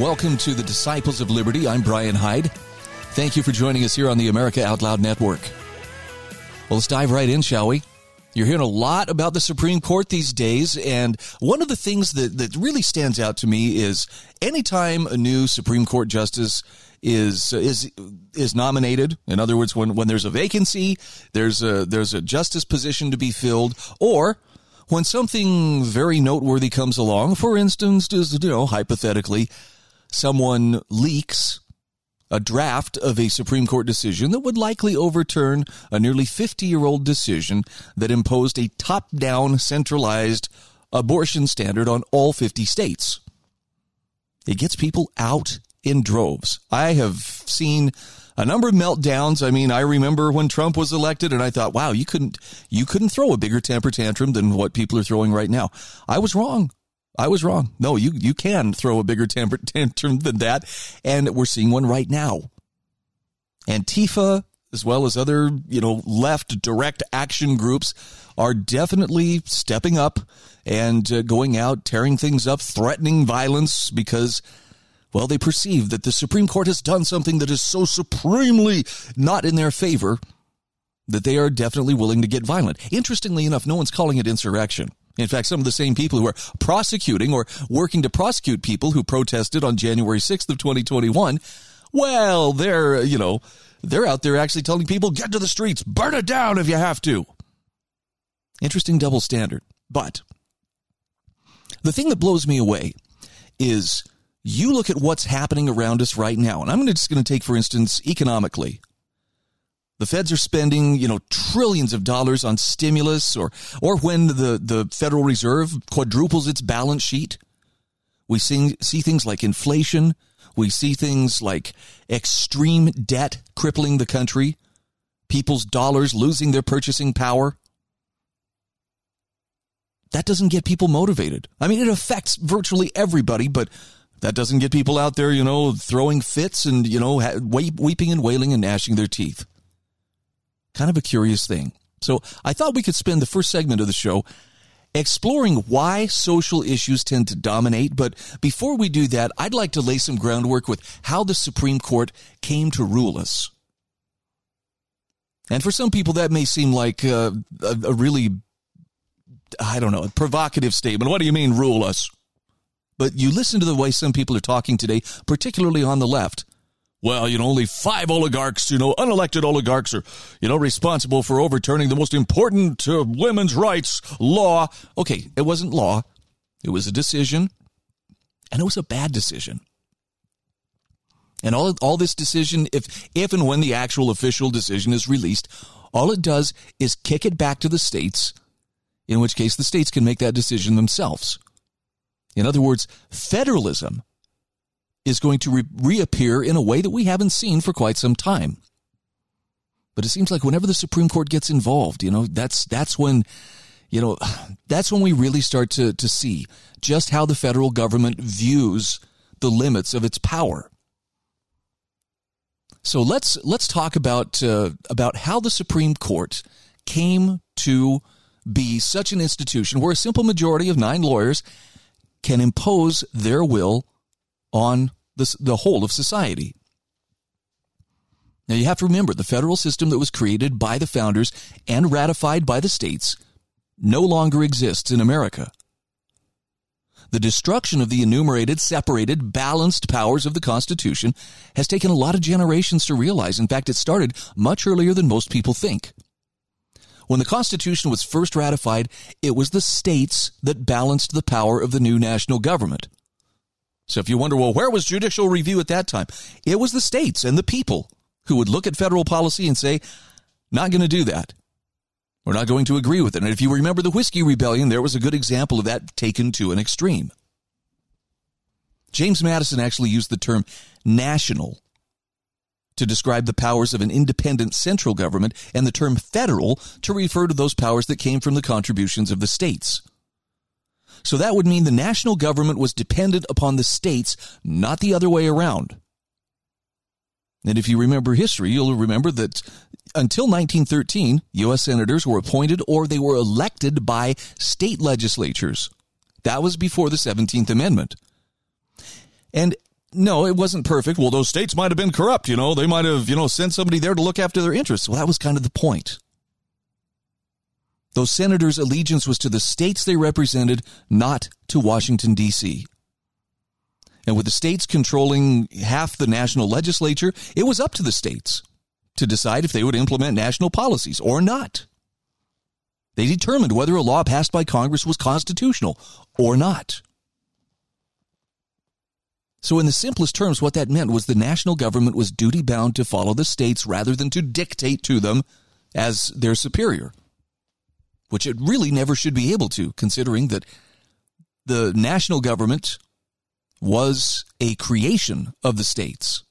Welcome to the Disciples of Liberty. I'm Brian Hyde. Thank you for joining us here on the America Out Loud Network. Well, let's dive right in, shall we? You're hearing a lot about the Supreme Court these days, and one of the things that, that really stands out to me is anytime a new Supreme Court justice is is is nominated. In other words, when when there's a vacancy, there's a there's a justice position to be filled, or when something very noteworthy comes along, for instance, just you know, hypothetically, someone leaks a draft of a Supreme Court decision that would likely overturn a nearly 50 year old decision that imposed a top down centralized abortion standard on all 50 states. It gets people out in droves. I have seen a number of meltdowns. I mean, I remember when Trump was elected and I thought, wow, you couldn't you couldn't throw a bigger temper tantrum than what people are throwing right now. I was wrong. I was wrong. No, you, you can throw a bigger tantrum than that. And we're seeing one right now. Antifa, as well as other, you know, left direct action groups are definitely stepping up and uh, going out, tearing things up, threatening violence because, well, they perceive that the Supreme Court has done something that is so supremely not in their favor that they are definitely willing to get violent. Interestingly enough, no one's calling it insurrection. In fact, some of the same people who are prosecuting or working to prosecute people who protested on January 6th of 2021, well, they're, you know, they're out there actually telling people, get to the streets, burn it down if you have to. Interesting double standard. But the thing that blows me away is you look at what's happening around us right now. And I'm just going to take, for instance, economically. The feds are spending, you know, trillions of dollars on stimulus or or when the, the Federal Reserve quadruples its balance sheet. We see, see things like inflation. We see things like extreme debt crippling the country, people's dollars losing their purchasing power. That doesn't get people motivated. I mean, it affects virtually everybody, but that doesn't get people out there, you know, throwing fits and, you know, weeping and wailing and gnashing their teeth. Kind of a curious thing. So I thought we could spend the first segment of the show exploring why social issues tend to dominate. But before we do that, I'd like to lay some groundwork with how the Supreme Court came to rule us. And for some people, that may seem like a, a, a really, I don't know, a provocative statement. What do you mean, rule us? But you listen to the way some people are talking today, particularly on the left well, you know, only five oligarchs, you know, unelected oligarchs are, you know, responsible for overturning the most important uh, women's rights law. Okay, it wasn't law. It was a decision, and it was a bad decision. And all all this decision, if if and when the actual official decision is released, all it does is kick it back to the states, in which case the states can make that decision themselves. In other words, federalism is going to re- reappear in a way that we haven't seen for quite some time. But it seems like whenever the Supreme Court gets involved, you know, that's that's when you know, that's when we really start to to see just how the federal government views the limits of its power. So let's let's talk about uh, about how the Supreme Court came to be such an institution where a simple majority of nine lawyers can impose their will on the, the whole of society. Now, you have to remember the federal system that was created by the founders and ratified by the states no longer exists in America. The destruction of the enumerated, separated, balanced powers of the Constitution has taken a lot of generations to realize. In fact, it started much earlier than most people think. When the Constitution was first ratified, it was the states that balanced the power of the new national government. So if you wonder, well, where was judicial review at that time? It was the states and the people who would look at federal policy and say, not going to do that. We're not going to agree with it. And if you remember the Whiskey Rebellion, there was a good example of that taken to an extreme. James Madison actually used the term national to describe the powers of an independent central government and the term federal to refer to those powers that came from the contributions of the states. So that would mean the national government was dependent upon the states, not the other way around. And if you remember history, you'll remember that until 1913, U.S. senators were appointed or they were elected by state legislatures. That was before the 17th Amendment. And no, it wasn't perfect. Well, those states might have been corrupt, you know. They might have, you know, sent somebody there to look after their interests. Well, that was kind of the point. Those senators' allegiance was to the states they represented, not to Washington, D.C. And with the states controlling half the national legislature, it was up to the states to decide if they would implement national policies or not. They determined whether a law passed by Congress was constitutional or not. So, in the simplest terms, what that meant was the national government was duty bound to follow the states rather than to dictate to them as their superior, which it really never should be able to, considering that the national government was a creation of the states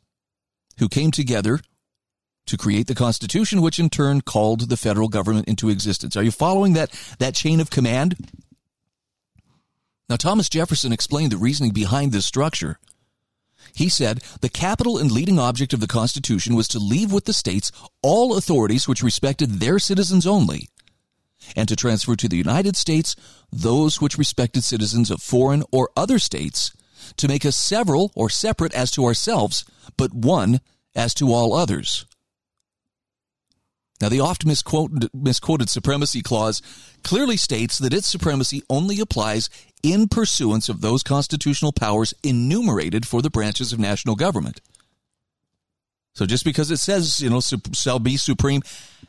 who came together to create the Constitution, which in turn called the federal government into existence. Are you following that, that chain of command? Now, Thomas Jefferson explained the reasoning behind this structure. He said the capital and leading object of the Constitution was to leave with the states all authorities which respected their citizens only, and to transfer to the United States those which respected citizens of foreign or other states to make us several or separate as to ourselves, but one as to all others. Now, the oft misquoted, misquoted supremacy clause clearly states that its supremacy only applies in pursuance of those constitutional powers enumerated for the branches of national government. So just because it says, you know, shall be supreme,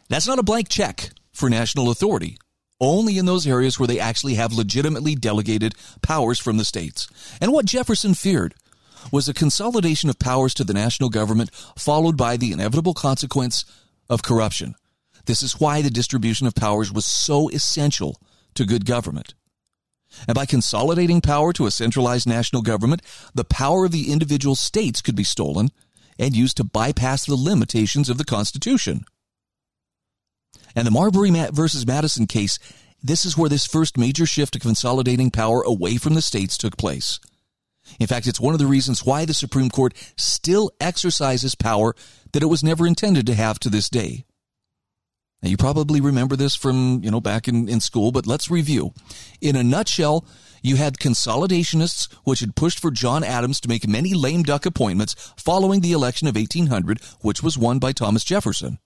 that's not a blank check for national authority only in those areas where they actually have legitimately delegated powers from the states. And what Jefferson feared was a consolidation of powers to the national government, followed by the inevitable consequence of corruption. This is why the distribution of powers was so essential to good government. And by consolidating power to a centralized national government, the power of the individual states could be stolen and used to bypass the limitations of the Constitution. And the Marbury versus Madison case, this is where this first major shift to consolidating power away from the states took place. In fact, it's one of the reasons why the Supreme Court still exercises power that it was never intended to have to this day. Now, you probably remember this from, you know, back in, in school, but let's review. In a nutshell, you had consolidationists, which had pushed for John Adams to make many lame duck appointments following the election of 1800, which was won by Thomas Jefferson.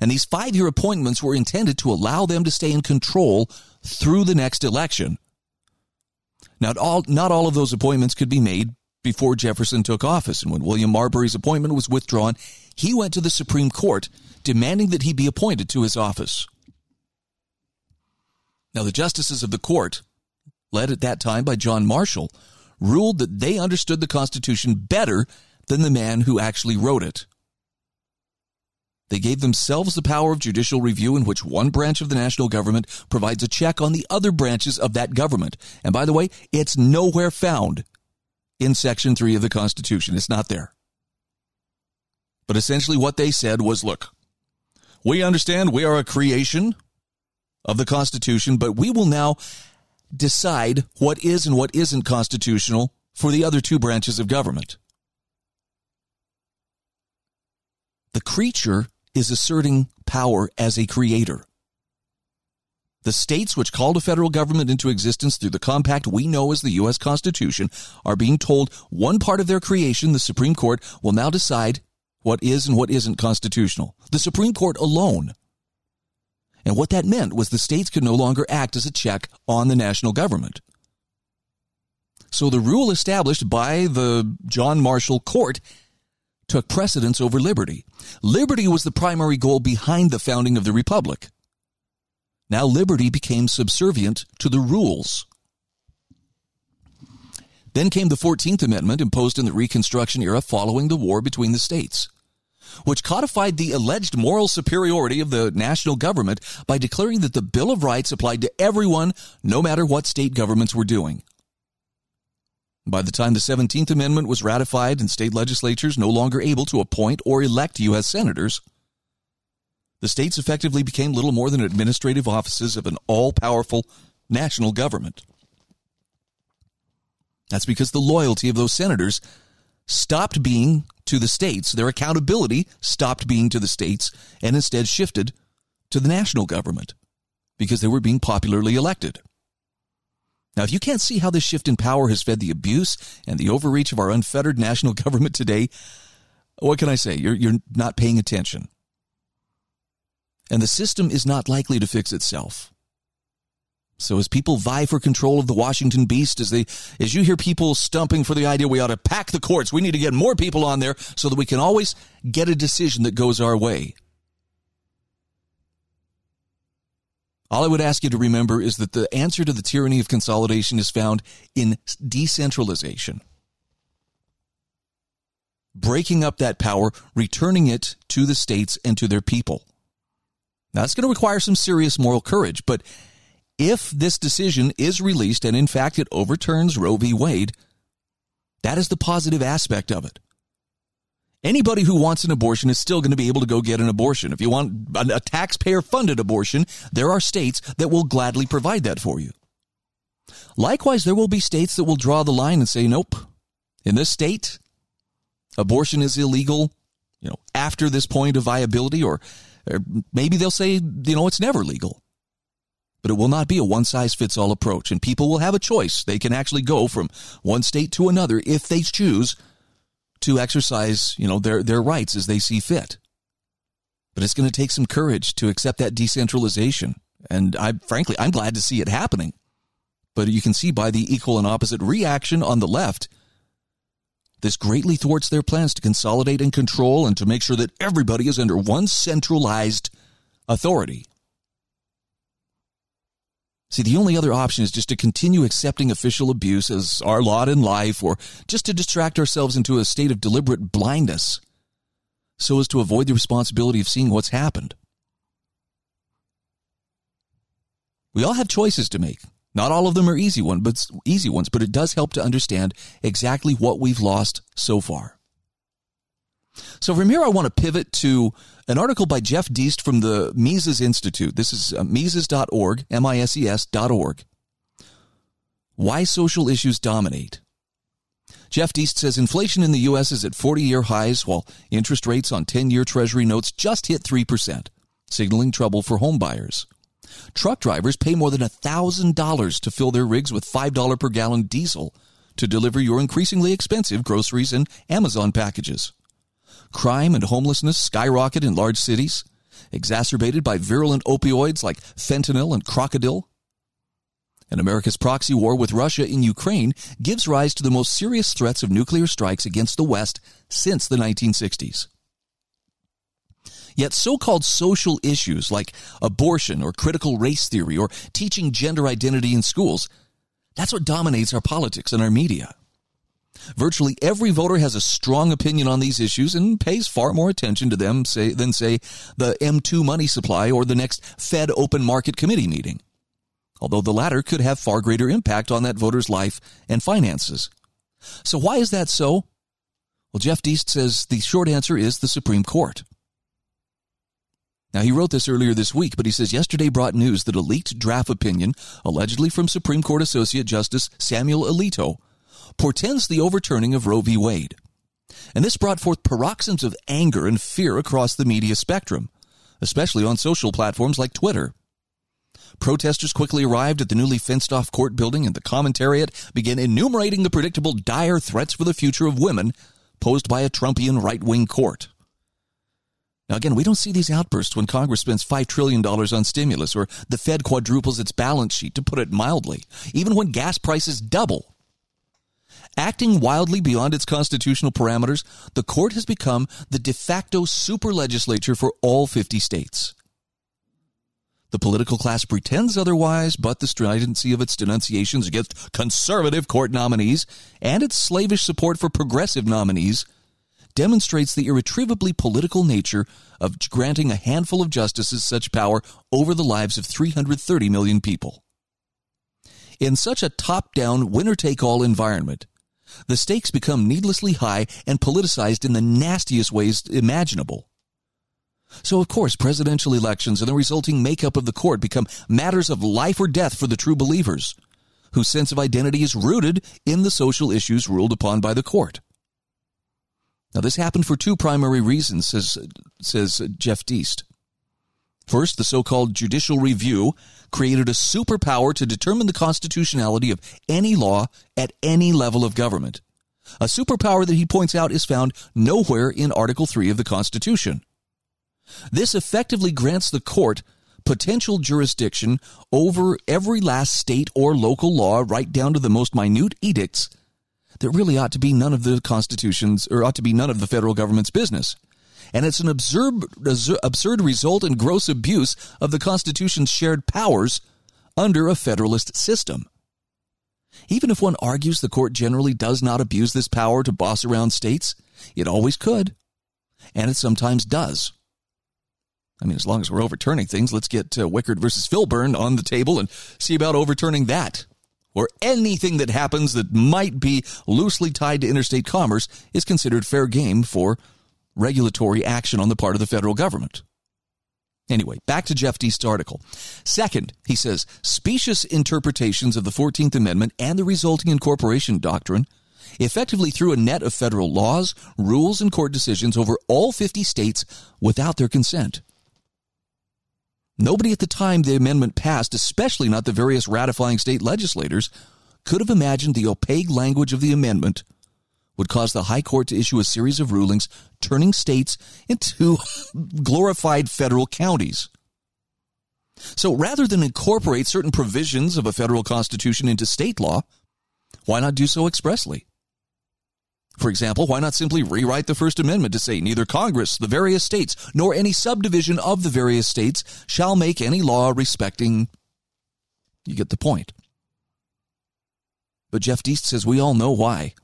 And these five year appointments were intended to allow them to stay in control through the next election. Now, all, not all of those appointments could be made before Jefferson took office. And when William Marbury's appointment was withdrawn, he went to the Supreme Court demanding that he be appointed to his office. Now, the justices of the court, led at that time by John Marshall, ruled that they understood the Constitution better than the man who actually wrote it. They gave themselves the power of judicial review in which one branch of the national government provides a check on the other branches of that government. And by the way, it's nowhere found in Section 3 of the Constitution. It's not there. But essentially, what they said was look, we understand we are a creation of the Constitution, but we will now decide what is and what isn't constitutional for the other two branches of government. The creature is asserting power as a creator. The states which called a federal government into existence through the compact we know as the U.S. Constitution are being told one part of their creation, the Supreme Court, will now decide what is and what isn't constitutional. The Supreme Court alone. And what that meant was the states could no longer act as a check on the national government. So the rule established by the John Marshall Court took precedence over liberty. Liberty was the primary goal behind the founding of the Republic. Now liberty became subservient to the rules. Then came the 14th Amendment imposed in the Reconstruction era following the war between the states, which codified the alleged moral superiority of the national government by declaring that the Bill of Rights applied to everyone, no matter what state governments were doing. By the time the 17th Amendment was ratified and state legislatures no longer able to appoint or elect U.S. senators, the states effectively became little more than administrative offices of an all powerful national government. That's because the loyalty of those senators stopped being to the states, their accountability stopped being to the states, and instead shifted to the national government because they were being popularly elected. Now, if you can't see how this shift in power has fed the abuse and the overreach of our unfettered national government today, what can I say? You're, you're not paying attention and the system is not likely to fix itself. So as people vie for control of the Washington beast, as they, as you hear people stumping for the idea we ought to pack the courts, we need to get more people on there so that we can always get a decision that goes our way. All I would ask you to remember is that the answer to the tyranny of consolidation is found in decentralization. Breaking up that power, returning it to the states and to their people. Now, it's going to require some serious moral courage, but if this decision is released and in fact it overturns Roe v. Wade, that is the positive aspect of it. Anybody who wants an abortion is still going to be able to go get an abortion. If you want a taxpayer funded abortion, there are states that will gladly provide that for you. Likewise, there will be states that will draw the line and say, nope, in this state, abortion is illegal, you know, after this point of viability or or maybe they'll say, you know, it's never legal. But it will not be a one size fits all approach, and people will have a choice. They can actually go from one state to another if they choose to exercise, you know, their, their rights as they see fit. But it's going to take some courage to accept that decentralization. And I, frankly, I'm glad to see it happening. But you can see by the equal and opposite reaction on the left this greatly thwarts their plans to consolidate and control and to make sure that everybody is under one centralized authority. See, the only other option is just to continue accepting official abuse as our lot in life or just to distract ourselves into a state of deliberate blindness so as to avoid the responsibility of seeing what's happened. We all have choices to make. Not all of them are easy ones, but easy ones, but it does help to understand exactly what we've lost so far. So from here, I want to pivot to an article by Jeff Deist from the Mises Institute. This is uh, Mises.org, M-I-S-E-S.org. Why social issues dominate. Jeff Deist says inflation in the U.S. is at 40 year highs, while interest rates on 10 year Treasury notes just hit 3%, signaling trouble for homebuyers. Truck drivers pay more than $1,000 to fill their rigs with $5 per gallon diesel to deliver your increasingly expensive groceries and Amazon packages. Crime and homelessness skyrocket in large cities, exacerbated by virulent opioids like fentanyl and crocodile. And America's proxy war with Russia in Ukraine gives rise to the most serious threats of nuclear strikes against the West since the 1960s. Yet so called social issues like abortion or critical race theory or teaching gender identity in schools, that's what dominates our politics and our media. Virtually every voter has a strong opinion on these issues and pays far more attention to them say, than, say, the M2 money supply or the next Fed Open Market Committee meeting. Although the latter could have far greater impact on that voter's life and finances. So why is that so? Well, Jeff Deist says the short answer is the Supreme Court. Now, he wrote this earlier this week, but he says yesterday brought news that a leaked draft opinion, allegedly from Supreme Court Associate Justice Samuel Alito, portends the overturning of Roe v. Wade. And this brought forth paroxysms of anger and fear across the media spectrum, especially on social platforms like Twitter. Protesters quickly arrived at the newly fenced off court building and the commentariat began enumerating the predictable dire threats for the future of women posed by a Trumpian right wing court. Now, again, we don't see these outbursts when Congress spends $5 trillion on stimulus or the Fed quadruples its balance sheet, to put it mildly, even when gas prices double. Acting wildly beyond its constitutional parameters, the court has become the de facto super legislature for all 50 states. The political class pretends otherwise, but the stridency of its denunciations against conservative court nominees and its slavish support for progressive nominees demonstrates the irretrievably political nature of granting a handful of justices such power over the lives of 330 million people. In such a top down, winner take all environment, the stakes become needlessly high and politicized in the nastiest ways imaginable. So, of course, presidential elections and the resulting makeup of the court become matters of life or death for the true believers, whose sense of identity is rooted in the social issues ruled upon by the court. Now, this happened for two primary reasons, says, says Jeff Deist. First, the so called judicial review created a superpower to determine the constitutionality of any law at any level of government. A superpower that he points out is found nowhere in Article 3 of the Constitution. This effectively grants the court potential jurisdiction over every last state or local law, right down to the most minute edicts that really ought to be none of the Constitution's, or ought to be none of the federal government's business. And it's an absurd, absurd result and gross abuse of the Constitution's shared powers under a federalist system. Even if one argues the court generally does not abuse this power to boss around states, it always could, and it sometimes does. I mean, as long as we're overturning things, let's get uh, Wickard versus Filburn on the table and see about overturning that. Or anything that happens that might be loosely tied to interstate commerce is considered fair game for regulatory action on the part of the federal government. Anyway, back to Jeff Deist's article. Second, he says, specious interpretations of the 14th Amendment and the resulting incorporation doctrine effectively threw a net of federal laws, rules, and court decisions over all 50 states without their consent. Nobody at the time the amendment passed, especially not the various ratifying state legislators, could have imagined the opaque language of the amendment would cause the High Court to issue a series of rulings turning states into glorified federal counties. So rather than incorporate certain provisions of a federal constitution into state law, why not do so expressly? For example, why not simply rewrite the First Amendment to say neither Congress, the various states, nor any subdivision of the various states shall make any law respecting. You get the point. But Jeff Deist says we all know why.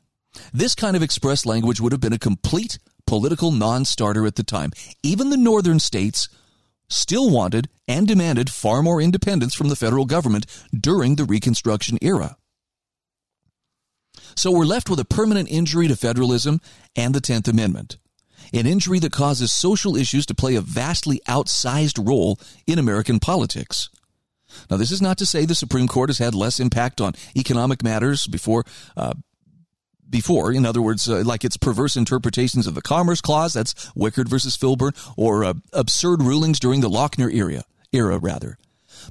This kind of express language would have been a complete political non starter at the time. Even the northern states still wanted and demanded far more independence from the federal government during the Reconstruction era. So we're left with a permanent injury to federalism and the 10th Amendment. An injury that causes social issues to play a vastly outsized role in American politics. Now, this is not to say the Supreme Court has had less impact on economic matters before. Uh, before, in other words, uh, like its perverse interpretations of the Commerce Clause, that's Wickard versus Filburn, or uh, absurd rulings during the Lochner era, era rather.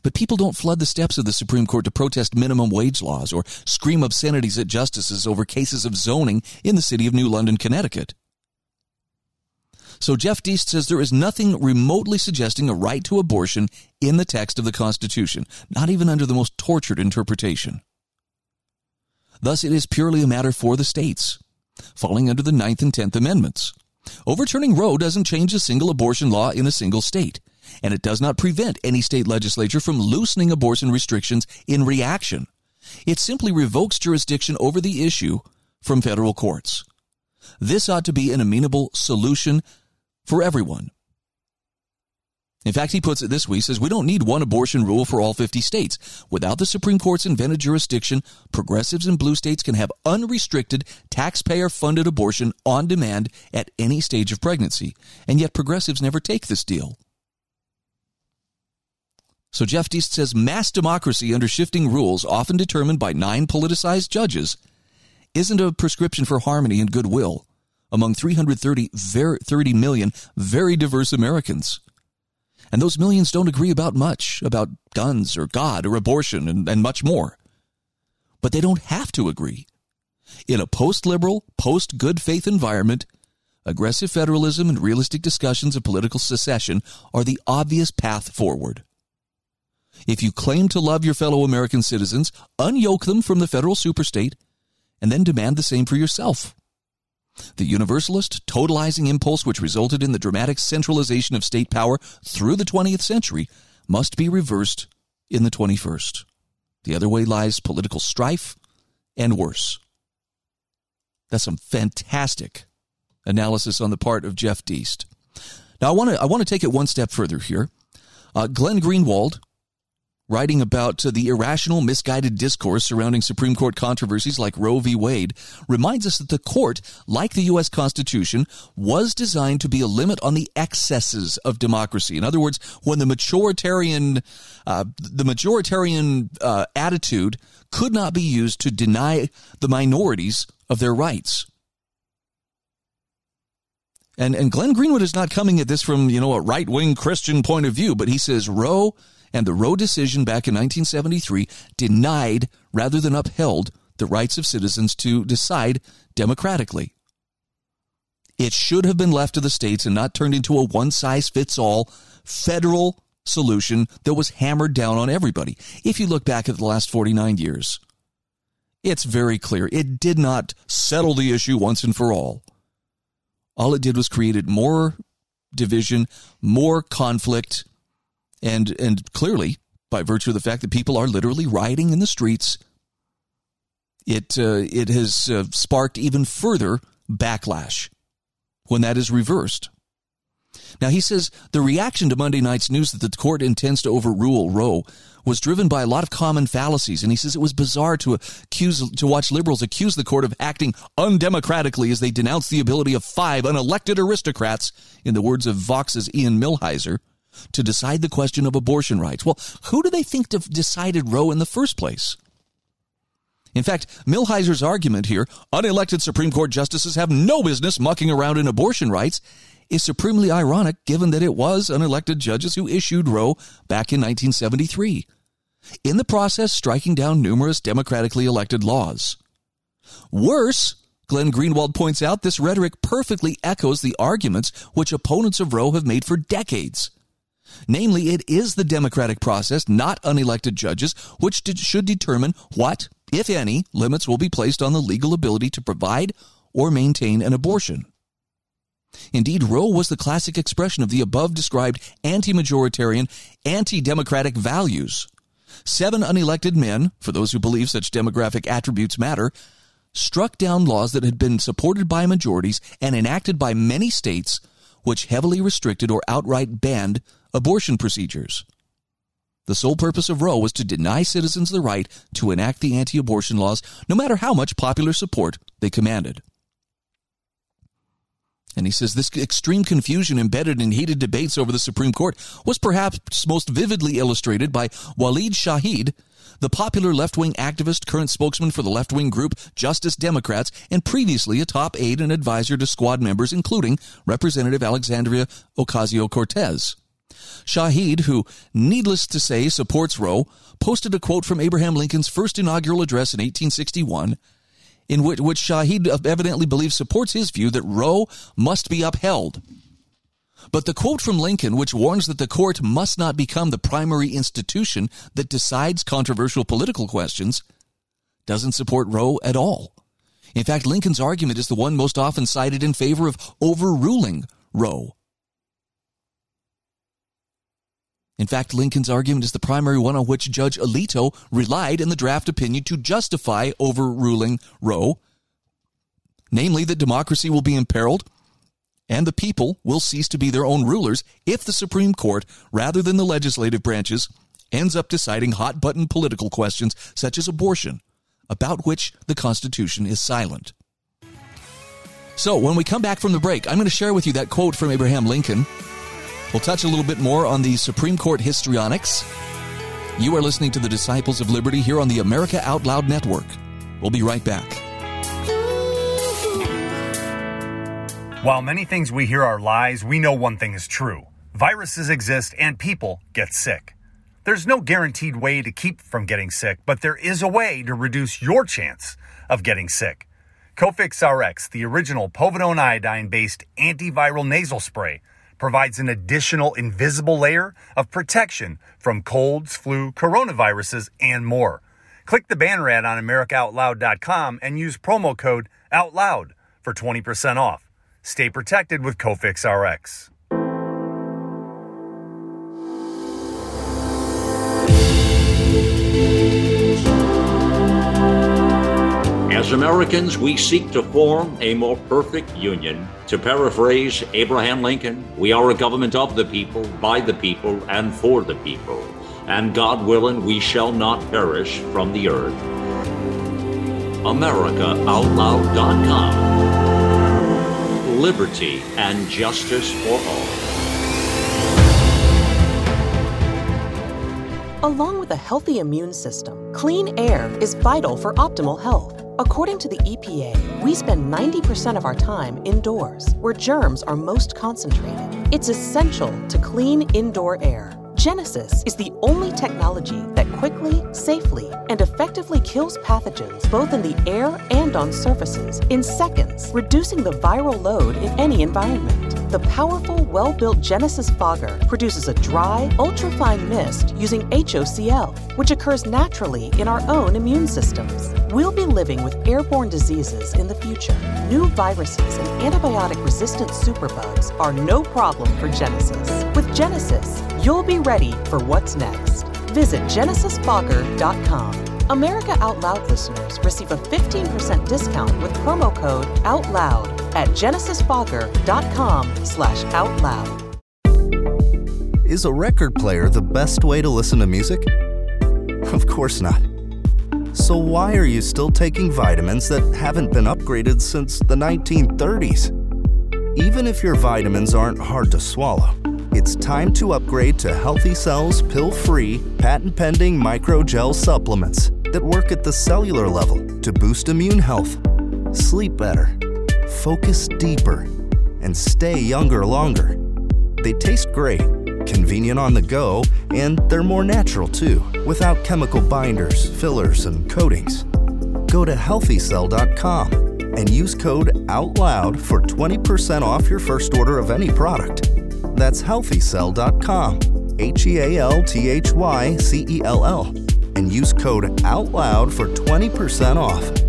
But people don't flood the steps of the Supreme Court to protest minimum wage laws or scream obscenities at justices over cases of zoning in the city of New London, Connecticut. So Jeff Deist says there is nothing remotely suggesting a right to abortion in the text of the Constitution, not even under the most tortured interpretation. Thus, it is purely a matter for the states, falling under the Ninth and Tenth Amendments. Overturning Roe doesn't change a single abortion law in a single state and it does not prevent any state legislature from loosening abortion restrictions in reaction. It simply revokes jurisdiction over the issue from federal courts. This ought to be an amenable solution for everyone. In fact, he puts it this way he says, We don't need one abortion rule for all 50 states. Without the Supreme Court's invented jurisdiction, progressives in blue states can have unrestricted, taxpayer funded abortion on demand at any stage of pregnancy. And yet, progressives never take this deal. So Jeff Deist says mass democracy under shifting rules, often determined by nine politicized judges, isn't a prescription for harmony and goodwill among 330 very, 30 million very diverse Americans. And those millions don't agree about much, about guns or God or abortion and, and much more. But they don't have to agree. In a post liberal, post good faith environment, aggressive federalism and realistic discussions of political secession are the obvious path forward. If you claim to love your fellow American citizens, unyoke them from the federal superstate and then demand the same for yourself. The universalist, totalizing impulse which resulted in the dramatic centralization of state power through the 20th century must be reversed in the 21st. The other way lies political strife and worse. That's some fantastic analysis on the part of Jeff Deist. Now, I want to I want to take it one step further here. Uh, Glenn Greenwald, writing about uh, the irrational, misguided discourse surrounding Supreme Court controversies like Roe v. Wade, reminds us that the court, like the U.S. Constitution, was designed to be a limit on the excesses of democracy. In other words, when the majoritarian, uh, the majoritarian uh, attitude could not be used to deny the minorities of their rights. And, and Glenn Greenwald is not coming at this from, you know, a right wing Christian point of view, but he says Roe and the Roe decision back in 1973 denied rather than upheld the rights of citizens to decide democratically. It should have been left to the states and not turned into a one size fits all federal solution that was hammered down on everybody. If you look back at the last 49 years, it's very clear it did not settle the issue once and for all. All it did was created more division, more conflict, and and clearly by virtue of the fact that people are literally rioting in the streets, it uh, it has uh, sparked even further backlash when that is reversed. Now he says the reaction to Monday night's news that the court intends to overrule Roe was driven by a lot of common fallacies, and he says it was bizarre to accuse to watch liberals accuse the court of acting undemocratically as they denounce the ability of five unelected aristocrats, in the words of Vox's Ian Millhiser, to decide the question of abortion rights. Well, who do they think decided Roe in the first place? In fact, Millhiser's argument here, unelected Supreme Court justices have no business mucking around in abortion rights, is supremely ironic given that it was unelected judges who issued Roe back in 1973, in the process striking down numerous democratically elected laws. Worse, Glenn Greenwald points out this rhetoric perfectly echoes the arguments which opponents of Roe have made for decades. Namely, it is the democratic process, not unelected judges, which should determine what, if any, limits will be placed on the legal ability to provide or maintain an abortion. Indeed, Roe was the classic expression of the above described anti majoritarian, anti democratic values. Seven unelected men, for those who believe such demographic attributes matter, struck down laws that had been supported by majorities and enacted by many states which heavily restricted or outright banned abortion procedures. The sole purpose of Roe was to deny citizens the right to enact the anti abortion laws, no matter how much popular support they commanded. And he says this extreme confusion embedded in heated debates over the Supreme Court was perhaps most vividly illustrated by Waleed Shahid, the popular left wing activist, current spokesman for the left wing group Justice Democrats, and previously a top aide and advisor to squad members, including Representative Alexandria Ocasio Cortez. Shahid, who, needless to say, supports Roe, posted a quote from Abraham Lincoln's first inaugural address in 1861, in which, which Shahid evidently believes supports his view that Roe must be upheld. But the quote from Lincoln, which warns that the court must not become the primary institution that decides controversial political questions, doesn't support Roe at all. In fact, Lincoln's argument is the one most often cited in favor of overruling Roe. In fact, Lincoln's argument is the primary one on which Judge Alito relied in the draft opinion to justify overruling Roe, namely that democracy will be imperiled and the people will cease to be their own rulers if the Supreme Court, rather than the legislative branches, ends up deciding hot button political questions such as abortion, about which the Constitution is silent. So, when we come back from the break, I'm going to share with you that quote from Abraham Lincoln We'll touch a little bit more on the Supreme Court histrionics. You are listening to the Disciples of Liberty here on the America Out Loud Network. We'll be right back. While many things we hear are lies, we know one thing is true. Viruses exist and people get sick. There's no guaranteed way to keep from getting sick, but there is a way to reduce your chance of getting sick. Cofix RX, the original povidone iodine based antiviral nasal spray, provides an additional invisible layer of protection from colds, flu, coronaviruses, and more. Click the banner ad on AmericaOutloud.com and use promo code OUTLOUD for 20% off. Stay protected with Cofix RX. As Americans, we seek to form a more perfect union. To paraphrase Abraham Lincoln, we are a government of the people, by the people, and for the people. And God willing, we shall not perish from the earth. AmericaOutloud.com. Liberty and justice for all. Along with a healthy immune system, clean air is vital for optimal health. According to the EPA, we spend 90% of our time indoors, where germs are most concentrated. It's essential to clean indoor air. Genesis is the only technology that quickly, safely, and effectively kills pathogens both in the air and on surfaces in seconds, reducing the viral load in any environment. The powerful, well built Genesis fogger produces a dry, ultrafine mist using HOCl, which occurs naturally in our own immune systems. We'll be living with airborne diseases in the future. New viruses and antibiotic resistant superbugs are no problem for Genesis. With Genesis, you'll be ready for what's next. Visit genesisfogger.com. America Out Loud listeners receive a 15% discount with promo code OUTLOUD at genesisfogger.com slash outloud. Is a record player the best way to listen to music? Of course not. So why are you still taking vitamins that haven't been upgraded since the 1930s? Even if your vitamins aren't hard to swallow, it's time to upgrade to Healthy Cells pill free, patent pending microgel supplements that work at the cellular level to boost immune health, sleep better, focus deeper, and stay younger longer. They taste great, convenient on the go, and they're more natural too, without chemical binders, fillers, and coatings. Go to healthycell.com and use code OUTLOUD for 20% off your first order of any product. That's healthycell.com, H E A L T H Y C E L L, and use code OUTLOUD for 20% off.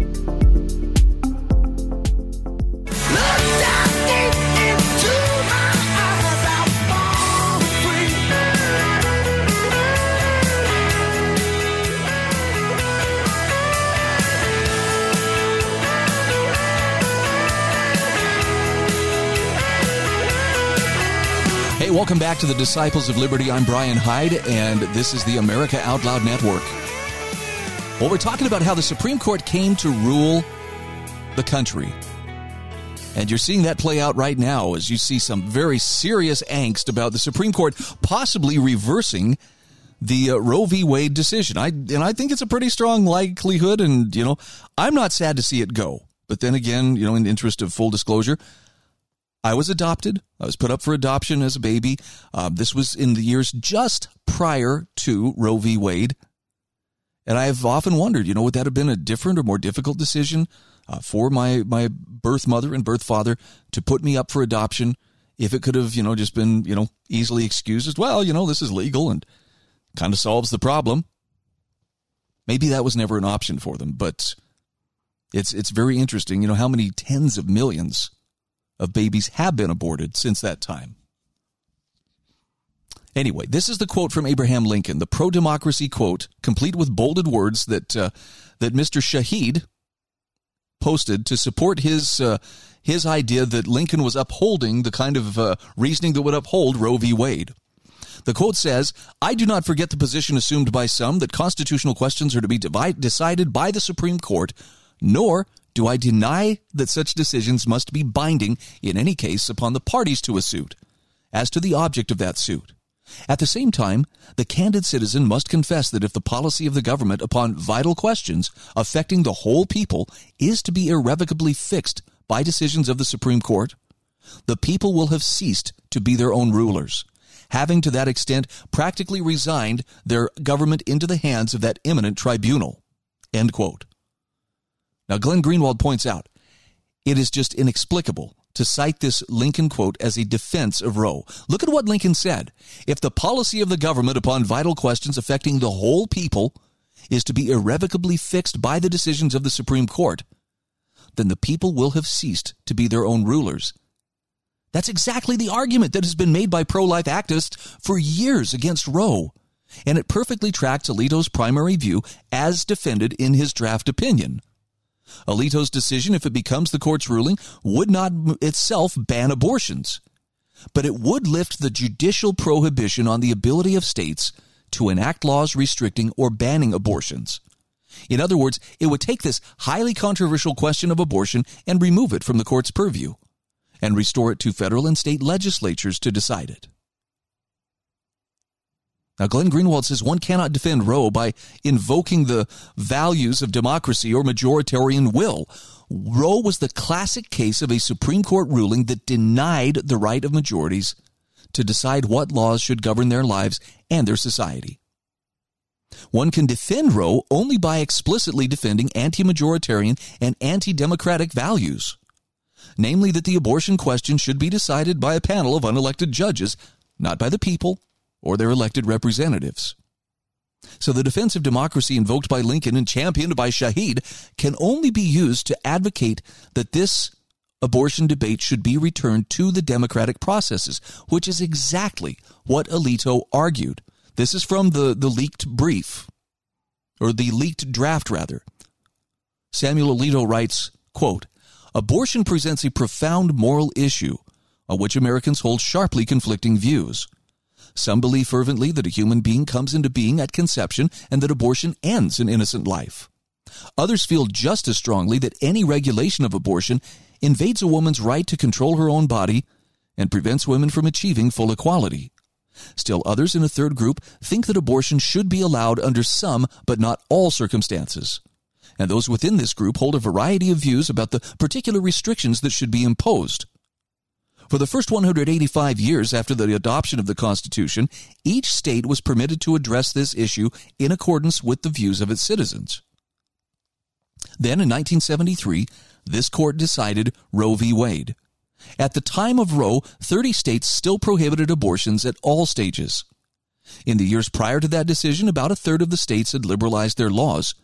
Hey, welcome back to the Disciples of Liberty. I'm Brian Hyde, and this is the America Out Loud Network. Well, we're talking about how the Supreme Court came to rule the country. And you're seeing that play out right now as you see some very serious angst about the Supreme Court possibly reversing the uh, Roe v. Wade decision. I and I think it's a pretty strong likelihood and you know, I'm not sad to see it go. But then again, you know, in the interest of full disclosure, I was adopted. I was put up for adoption as a baby. Uh, this was in the years just prior to Roe v. Wade. And I've often wondered, you know, would that have been a different or more difficult decision uh, for my, my birth mother and birth father to put me up for adoption if it could have, you know, just been, you know, easily excused as, well, you know, this is legal and kind of solves the problem. Maybe that was never an option for them, but it's, it's very interesting, you know, how many tens of millions of babies have been aborted since that time. Anyway, this is the quote from Abraham Lincoln, the pro-democracy quote, complete with bolded words that uh, that Mr. Shahid posted to support his uh, his idea that Lincoln was upholding the kind of uh, reasoning that would uphold Roe v. Wade. The quote says, I do not forget the position assumed by some that constitutional questions are to be divide, decided by the Supreme Court, nor do I deny that such decisions must be binding in any case upon the parties to a suit, as to the object of that suit. At the same time, the candid citizen must confess that if the policy of the government upon vital questions affecting the whole people is to be irrevocably fixed by decisions of the Supreme Court, the people will have ceased to be their own rulers, having to that extent practically resigned their government into the hands of that eminent tribunal. End quote. Now, Glenn Greenwald points out it is just inexplicable to cite this Lincoln quote as a defense of Roe. Look at what Lincoln said. If the policy of the government upon vital questions affecting the whole people is to be irrevocably fixed by the decisions of the Supreme Court, then the people will have ceased to be their own rulers. That's exactly the argument that has been made by pro life activists for years against Roe, and it perfectly tracks Alito's primary view as defended in his draft opinion. Alito's decision, if it becomes the court's ruling, would not itself ban abortions, but it would lift the judicial prohibition on the ability of states to enact laws restricting or banning abortions. In other words, it would take this highly controversial question of abortion and remove it from the court's purview and restore it to federal and state legislatures to decide it. Now, Glenn Greenwald says one cannot defend Roe by invoking the values of democracy or majoritarian will. Roe was the classic case of a Supreme Court ruling that denied the right of majorities to decide what laws should govern their lives and their society. One can defend Roe only by explicitly defending anti majoritarian and anti democratic values, namely that the abortion question should be decided by a panel of unelected judges, not by the people or their elected representatives. So the defense of democracy invoked by Lincoln and championed by Shahid can only be used to advocate that this abortion debate should be returned to the democratic processes, which is exactly what Alito argued. This is from the, the leaked brief, or the leaked draft, rather. Samuel Alito writes, quote, Abortion presents a profound moral issue on which Americans hold sharply conflicting views. Some believe fervently that a human being comes into being at conception and that abortion ends an innocent life. Others feel just as strongly that any regulation of abortion invades a woman's right to control her own body and prevents women from achieving full equality. Still others in a third group think that abortion should be allowed under some but not all circumstances. And those within this group hold a variety of views about the particular restrictions that should be imposed. For the first 185 years after the adoption of the Constitution, each state was permitted to address this issue in accordance with the views of its citizens. Then in 1973, this court decided Roe v. Wade. At the time of Roe, 30 states still prohibited abortions at all stages. In the years prior to that decision, about a third of the states had liberalized their laws,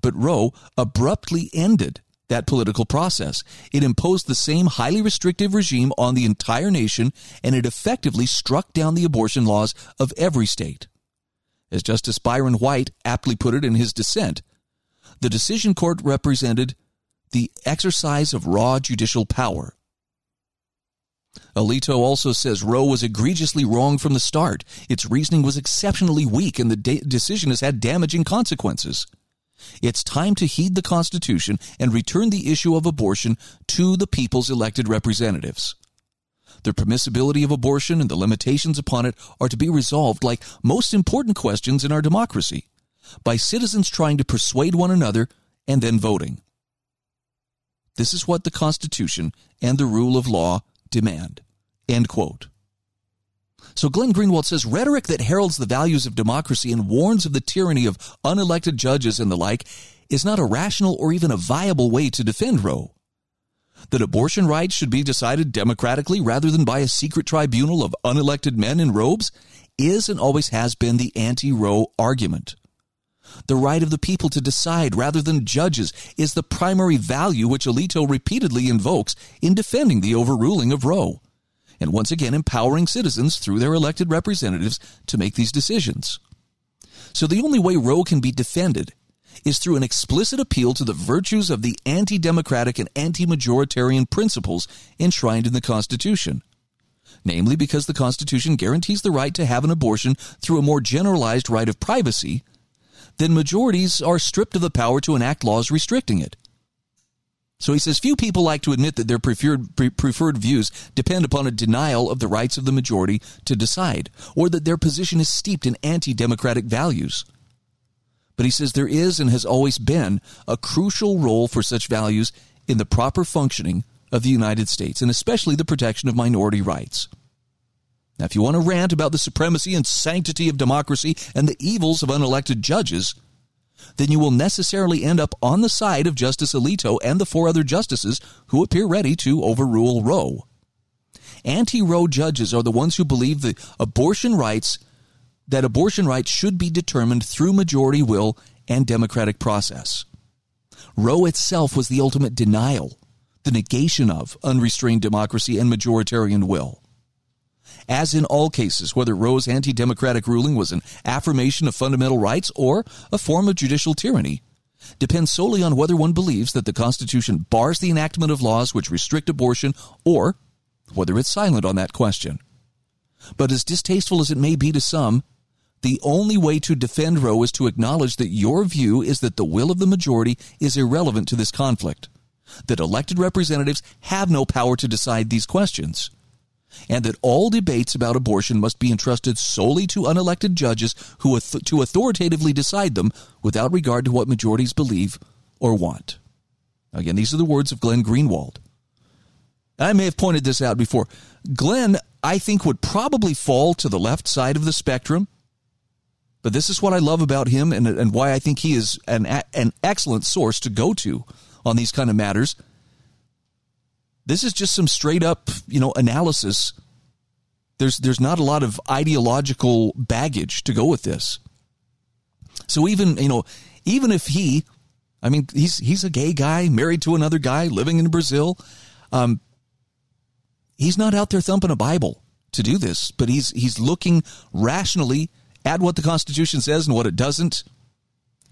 but Roe abruptly ended that political process. It imposed the same highly restrictive regime on the entire nation, and it effectively struck down the abortion laws of every state. As Justice Byron White aptly put it in his dissent, the decision court represented the exercise of raw judicial power. Alito also says Roe was egregiously wrong from the start. Its reasoning was exceptionally weak, and the de- decision has had damaging consequences. It's time to heed the Constitution and return the issue of abortion to the people's elected representatives. The permissibility of abortion and the limitations upon it are to be resolved, like most important questions in our democracy, by citizens trying to persuade one another and then voting. This is what the Constitution and the rule of law demand. End quote. So Glenn Greenwald says rhetoric that heralds the values of democracy and warns of the tyranny of unelected judges and the like is not a rational or even a viable way to defend Roe. That abortion rights should be decided democratically rather than by a secret tribunal of unelected men in robes is and always has been the anti Roe argument. The right of the people to decide rather than judges is the primary value which Alito repeatedly invokes in defending the overruling of Roe and once again empowering citizens through their elected representatives to make these decisions. So the only way Roe can be defended is through an explicit appeal to the virtues of the anti democratic and anti majoritarian principles enshrined in the Constitution. Namely, because the Constitution guarantees the right to have an abortion through a more generalized right of privacy, then majorities are stripped of the power to enact laws restricting it. So he says few people like to admit that their preferred, pre- preferred views depend upon a denial of the rights of the majority to decide, or that their position is steeped in anti democratic values. But he says there is and has always been a crucial role for such values in the proper functioning of the United States, and especially the protection of minority rights. Now, if you want to rant about the supremacy and sanctity of democracy and the evils of unelected judges, then you will necessarily end up on the side of Justice Alito and the four other justices who appear ready to overrule Roe. Anti Roe judges are the ones who believe that abortion rights that abortion rights should be determined through majority will and democratic process. Roe itself was the ultimate denial, the negation of unrestrained democracy and majoritarian will. As in all cases, whether Roe's anti democratic ruling was an affirmation of fundamental rights or a form of judicial tyranny, depends solely on whether one believes that the Constitution bars the enactment of laws which restrict abortion or whether it's silent on that question. But as distasteful as it may be to some, the only way to defend Roe is to acknowledge that your view is that the will of the majority is irrelevant to this conflict, that elected representatives have no power to decide these questions, and that all debates about abortion must be entrusted solely to unelected judges who to authoritatively decide them without regard to what majorities believe or want. Again, these are the words of Glenn Greenwald. I may have pointed this out before. Glenn, I think, would probably fall to the left side of the spectrum. But this is what I love about him and, and why I think he is an, an excellent source to go to on these kind of matters. This is just some straight up, you know, analysis. There's there's not a lot of ideological baggage to go with this. So even, you know, even if he I mean, he's he's a gay guy, married to another guy, living in Brazil. Um, he's not out there thumping a Bible to do this, but he's he's looking rationally at what the Constitution says and what it doesn't.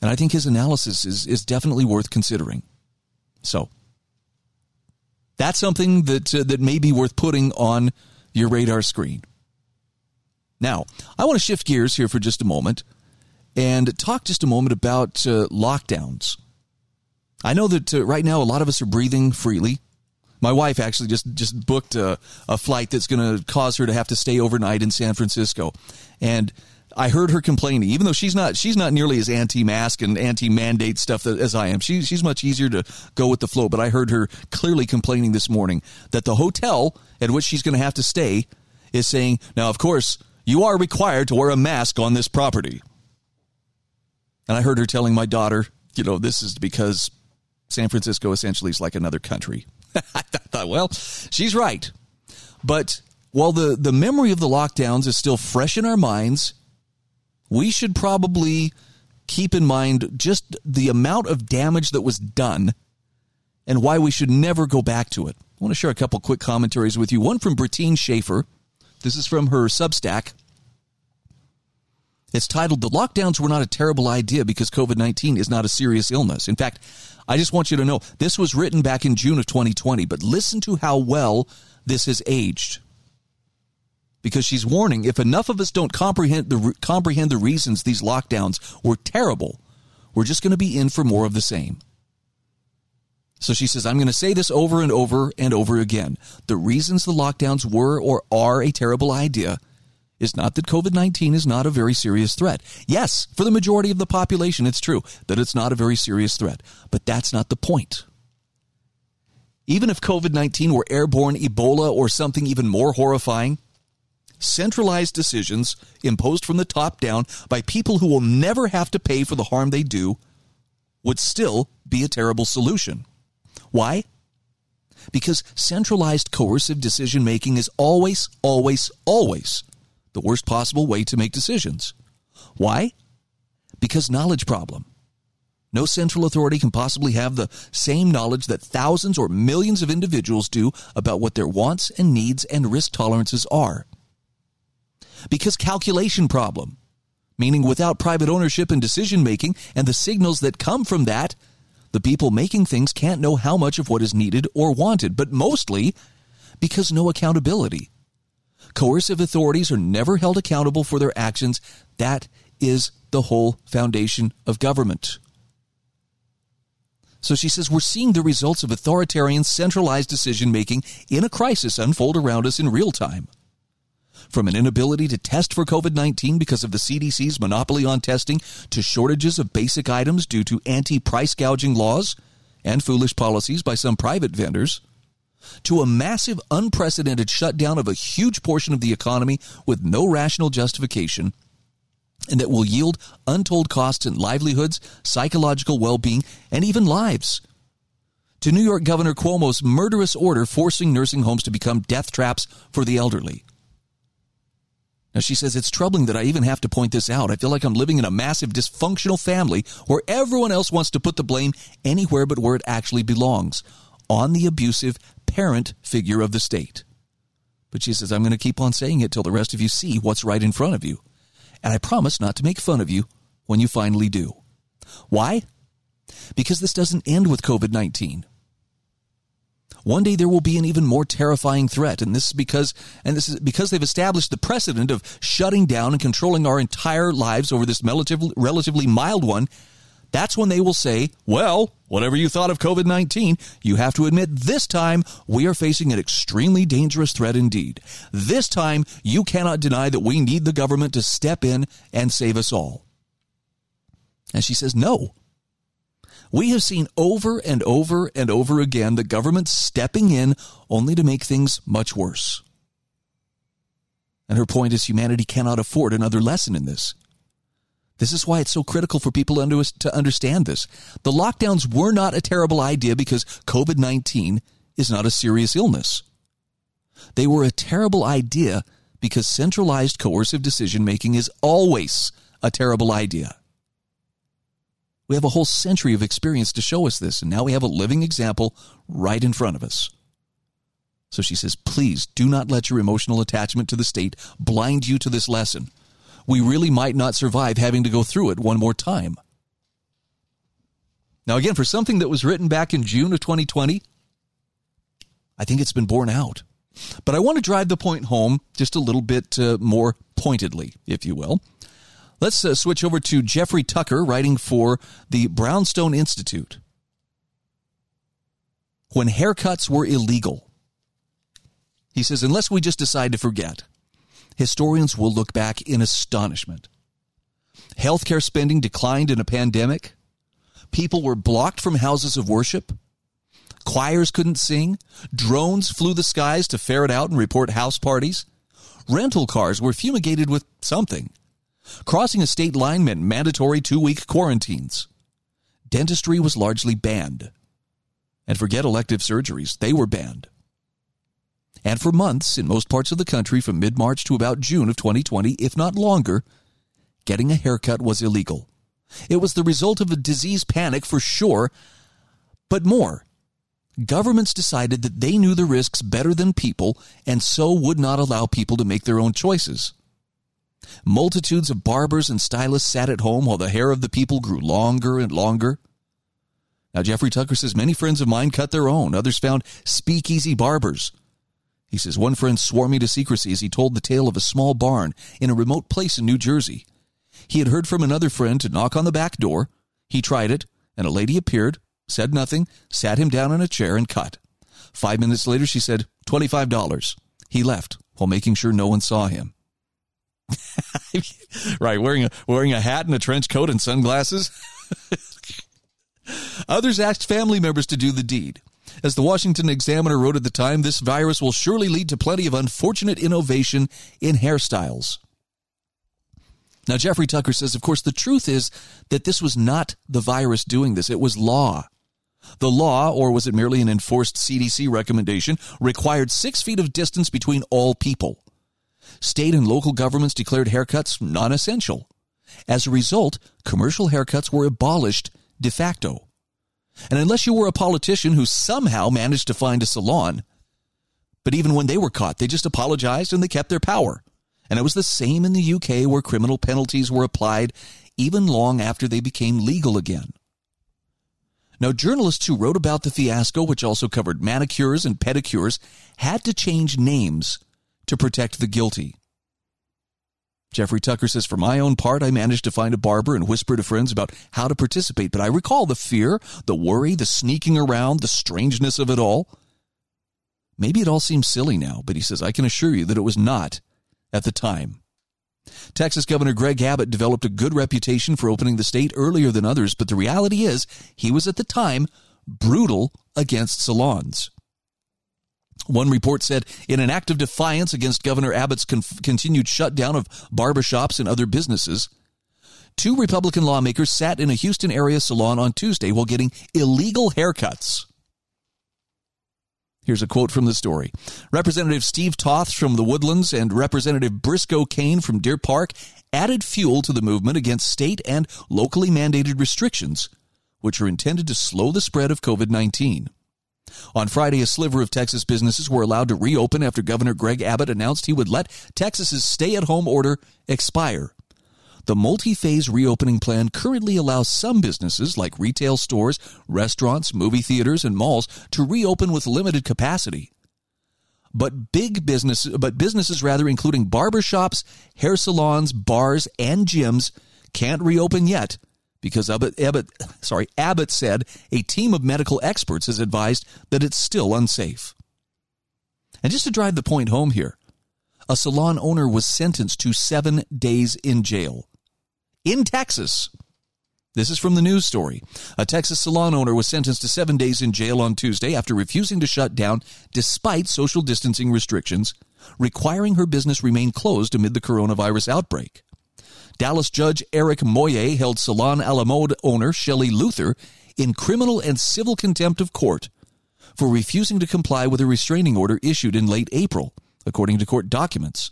And I think his analysis is is definitely worth considering. So that's something that uh, that may be worth putting on your radar screen. Now, I want to shift gears here for just a moment and talk just a moment about uh, lockdowns. I know that uh, right now a lot of us are breathing freely. My wife actually just just booked a, a flight that's going to cause her to have to stay overnight in San Francisco, and I heard her complaining, even though she's not she's not nearly as anti-mask and anti-mandate stuff as I am. She, she's much easier to go with the flow. But I heard her clearly complaining this morning that the hotel at which she's going to have to stay is saying, now of course you are required to wear a mask on this property. And I heard her telling my daughter, you know, this is because San Francisco essentially is like another country. I thought, well, she's right. But while the, the memory of the lockdowns is still fresh in our minds, we should probably keep in mind just the amount of damage that was done and why we should never go back to it. I want to share a couple quick commentaries with you. One from Brittine Schaefer. This is from her Substack. It's titled The Lockdowns Were Not a Terrible Idea Because COVID 19 is Not a Serious Illness. In fact, I just want you to know this was written back in June of 2020, but listen to how well this has aged because she's warning if enough of us don't comprehend the comprehend the reasons these lockdowns were terrible, we're just going to be in for more of the same. So she says, I'm going to say this over and over and over again. The reasons the lockdowns were or are a terrible idea is not that COVID 19 is not a very serious threat. Yes, for the majority of the population, it's true that it's not a very serious threat, but that's not the point. Even if COVID 19 were airborne Ebola or something even more horrifying, centralized decisions imposed from the top down by people who will never have to pay for the harm they do would still be a terrible solution. Why? Because centralized coercive decision making is always, always, always the worst possible way to make decisions. Why? Because knowledge problem. No central authority can possibly have the same knowledge that thousands or millions of individuals do about what their wants and needs and risk tolerances are because calculation problem, meaning without private ownership and decision making and the signals that come from that, the people making things can't know how much of what is needed or wanted, but mostly because no accountability. Coercive authorities are never held accountable for their actions. That is the whole foundation of government. So she says, We're seeing the results of authoritarian, centralized decision making in a crisis unfold around us in real time. From an inability to test for COVID 19 because of the CDC's monopoly on testing to shortages of basic items due to anti price gouging laws and foolish policies by some private vendors, to a massive, unprecedented shutdown of a huge portion of the economy with no rational justification, and that will yield untold costs in livelihoods, psychological well being, and even lives. To New York Governor Cuomo's murderous order forcing nursing homes to become death traps for the elderly. Now, she says, it's troubling that I even have to point this out. I feel like I'm living in a massive dysfunctional family where everyone else wants to put the blame anywhere but where it actually belongs on the abusive parent figure of the state. But she says, I'm going to keep on saying it till the rest of you see what's right in front of you. And I promise not to make fun of you when you finally do. Why? Because this doesn't end with COVID 19. One day there will be an even more terrifying threat, and this is because and this is because they've established the precedent of shutting down and controlling our entire lives over this relatively, relatively mild one that's when they will say, well, whatever you thought of COVID 19, you have to admit this time we are facing an extremely dangerous threat indeed. This time you cannot deny that we need the government to step in and save us all. And she says, no. We have seen over and over and over again the government stepping in only to make things much worse. And her point is humanity cannot afford another lesson in this. This is why it's so critical for people to understand this. The lockdowns were not a terrible idea because COVID 19 is not a serious illness. They were a terrible idea because centralized coercive decision making is always a terrible idea. We have a whole century of experience to show us this, and now we have a living example right in front of us. So she says, please do not let your emotional attachment to the state blind you to this lesson we really might not survive having to go through it one more time. Now, again, for something that was written back in June of 2020, I think it's been borne out. But I want to drive the point home just a little bit uh, more pointedly, if you will. Let's uh, switch over to Jeffrey Tucker, writing for the Brownstone Institute. When haircuts were illegal, he says, unless we just decide to forget, historians will look back in astonishment. Healthcare spending declined in a pandemic. People were blocked from houses of worship. Choirs couldn't sing. Drones flew the skies to ferret out and report house parties. Rental cars were fumigated with something. Crossing a state line meant mandatory two week quarantines. Dentistry was largely banned. And forget elective surgeries, they were banned. And for months in most parts of the country from mid March to about June of 2020, if not longer, getting a haircut was illegal. It was the result of a disease panic for sure, but more. Governments decided that they knew the risks better than people and so would not allow people to make their own choices. Multitudes of barbers and stylists sat at home while the hair of the people grew longer and longer. Now, Jeffrey Tucker says many friends of mine cut their own. Others found speakeasy barbers he says, One friend swore me to secrecy as he told the tale of a small barn in a remote place in New Jersey. He had heard from another friend to knock on the back door. He tried it, and a lady appeared, said nothing, sat him down in a chair, and cut. Five minutes later, she said, $25. He left while making sure no one saw him. right, wearing a, wearing a hat and a trench coat and sunglasses. Others asked family members to do the deed. As the Washington Examiner wrote at the time, this virus will surely lead to plenty of unfortunate innovation in hairstyles. Now, Jeffrey Tucker says, of course, the truth is that this was not the virus doing this, it was law. The law, or was it merely an enforced CDC recommendation, required six feet of distance between all people. State and local governments declared haircuts non essential. As a result, commercial haircuts were abolished de facto. And unless you were a politician who somehow managed to find a salon, but even when they were caught, they just apologized and they kept their power. And it was the same in the UK where criminal penalties were applied even long after they became legal again. Now, journalists who wrote about the fiasco, which also covered manicures and pedicures, had to change names to protect the guilty. Jeffrey Tucker says, For my own part, I managed to find a barber and whisper to friends about how to participate, but I recall the fear, the worry, the sneaking around, the strangeness of it all. Maybe it all seems silly now, but he says, I can assure you that it was not at the time. Texas Governor Greg Abbott developed a good reputation for opening the state earlier than others, but the reality is he was at the time brutal against salons. One report said in an act of defiance against Governor Abbott's con- continued shutdown of barbershops and other businesses, two Republican lawmakers sat in a Houston area salon on Tuesday while getting illegal haircuts. Here's a quote from the story. Representative Steve Toth from the Woodlands and Representative Briscoe Cain from Deer Park added fuel to the movement against state and locally mandated restrictions, which are intended to slow the spread of COVID 19. On Friday, a sliver of Texas businesses were allowed to reopen after Governor Greg Abbott announced he would let Texas's stay at home order expire. The multi phase reopening plan currently allows some businesses, like retail stores, restaurants, movie theaters, and malls, to reopen with limited capacity. But big business, but businesses rather, including barbershops, hair salons, bars, and gyms, can't reopen yet because Abbott, Abbott, sorry, Abbott said a team of medical experts has advised that it's still unsafe. And just to drive the point home here, a salon owner was sentenced to seven days in jail in Texas. This is from the news story. A Texas salon owner was sentenced to seven days in jail on Tuesday after refusing to shut down despite social distancing restrictions, requiring her business remain closed amid the coronavirus outbreak. Dallas Judge Eric Moye held Salon a la Mode owner Shelley Luther in criminal and civil contempt of court for refusing to comply with a restraining order issued in late April, according to court documents.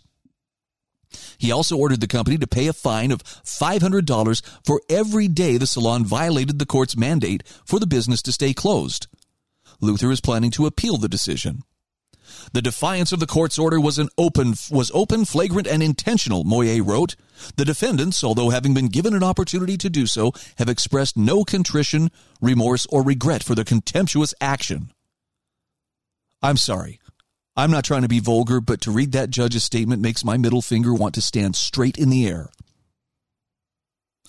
He also ordered the company to pay a fine of $500 for every day the salon violated the court's mandate for the business to stay closed. Luther is planning to appeal the decision. The defiance of the court's order was an open was open, flagrant, and intentional, Moye wrote. The defendants, although having been given an opportunity to do so, have expressed no contrition, remorse, or regret for their contemptuous action. I'm sorry. I'm not trying to be vulgar, but to read that judge's statement makes my middle finger want to stand straight in the air.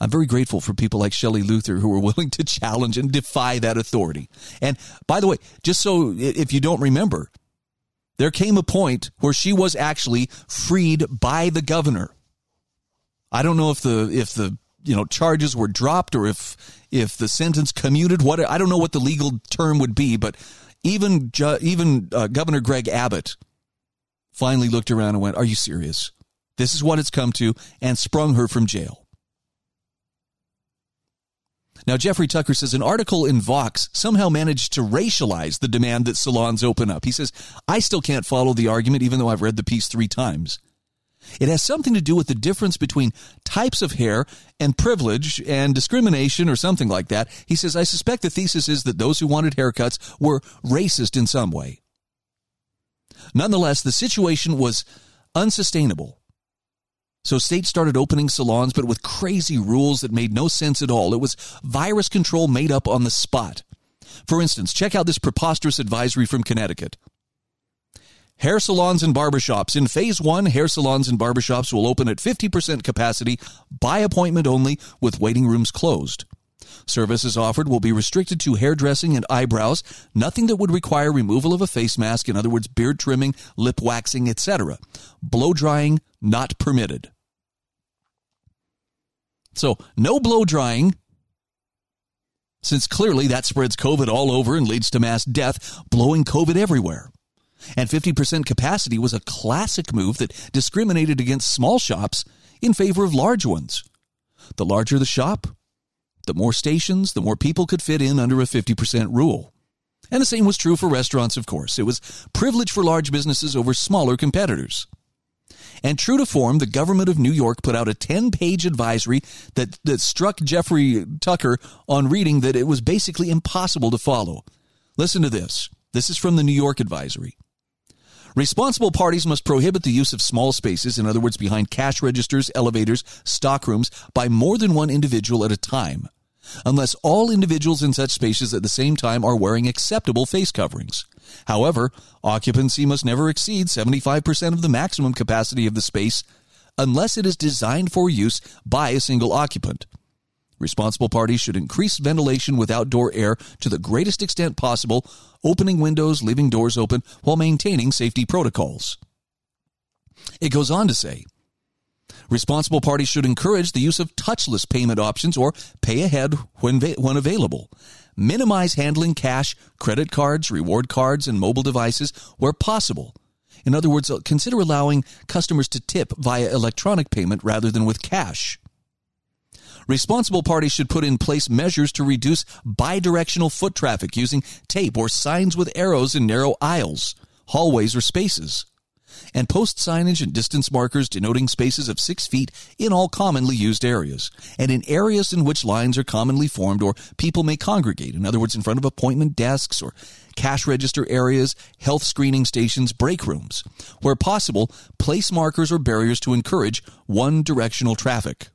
I'm very grateful for people like Shelley Luther who are willing to challenge and defy that authority. And by the way, just so if you don't remember, there came a point where she was actually freed by the governor. I don't know if the if the you know charges were dropped or if if the sentence commuted. What I don't know what the legal term would be, but even even uh, Governor Greg Abbott finally looked around and went, "Are you serious? This is what it's come to," and sprung her from jail. Now, Jeffrey Tucker says an article in Vox somehow managed to racialize the demand that salons open up. He says, I still can't follow the argument, even though I've read the piece three times. It has something to do with the difference between types of hair and privilege and discrimination or something like that. He says, I suspect the thesis is that those who wanted haircuts were racist in some way. Nonetheless, the situation was unsustainable so states started opening salons, but with crazy rules that made no sense at all. It was virus control made up on the spot. For instance, check out this preposterous advisory from Connecticut. Hair salons and barbershops. In phase one, hair salons and barbershops will open at 50% capacity by appointment only with waiting rooms closed. Services offered will be restricted to hairdressing and eyebrows, nothing that would require removal of a face mask, in other words, beard trimming, lip waxing, etc. Blow drying not permitted. So, no blow drying, since clearly that spreads COVID all over and leads to mass death, blowing COVID everywhere. And 50% capacity was a classic move that discriminated against small shops in favor of large ones. The larger the shop, the more stations, the more people could fit in under a 50% rule. And the same was true for restaurants, of course. It was privilege for large businesses over smaller competitors. And true to form, the government of New York put out a 10 page advisory that, that struck Jeffrey Tucker on reading that it was basically impossible to follow. Listen to this. This is from the New York advisory. Responsible parties must prohibit the use of small spaces, in other words, behind cash registers, elevators, stockrooms, by more than one individual at a time, unless all individuals in such spaces at the same time are wearing acceptable face coverings. However, occupancy must never exceed 75% of the maximum capacity of the space unless it is designed for use by a single occupant. Responsible parties should increase ventilation with outdoor air to the greatest extent possible, opening windows, leaving doors open, while maintaining safety protocols. It goes on to say, Responsible parties should encourage the use of touchless payment options or pay ahead when, when available. minimize handling cash, credit cards, reward cards, and mobile devices where possible. In other words, uh, consider allowing customers to tip via electronic payment rather than with cash. Responsible parties should put in place measures to reduce bidirectional foot traffic using tape or signs with arrows in narrow aisles, hallways, or spaces and post signage and distance markers denoting spaces of six feet in all commonly used areas, and in areas in which lines are commonly formed or people may congregate. In other words, in front of appointment desks or cash register areas, health screening stations, break rooms. Where possible, place markers or barriers to encourage one directional traffic.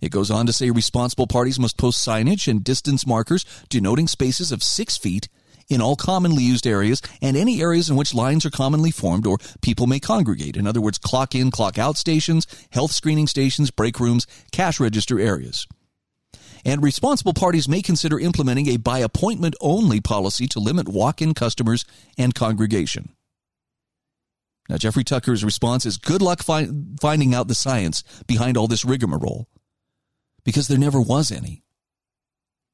It goes on to say responsible parties must post signage and distance markers denoting spaces of six feet in all commonly used areas and any areas in which lines are commonly formed or people may congregate. In other words, clock in, clock out stations, health screening stations, break rooms, cash register areas. And responsible parties may consider implementing a by appointment only policy to limit walk in customers and congregation. Now, Jeffrey Tucker's response is good luck fi- finding out the science behind all this rigmarole, because there never was any.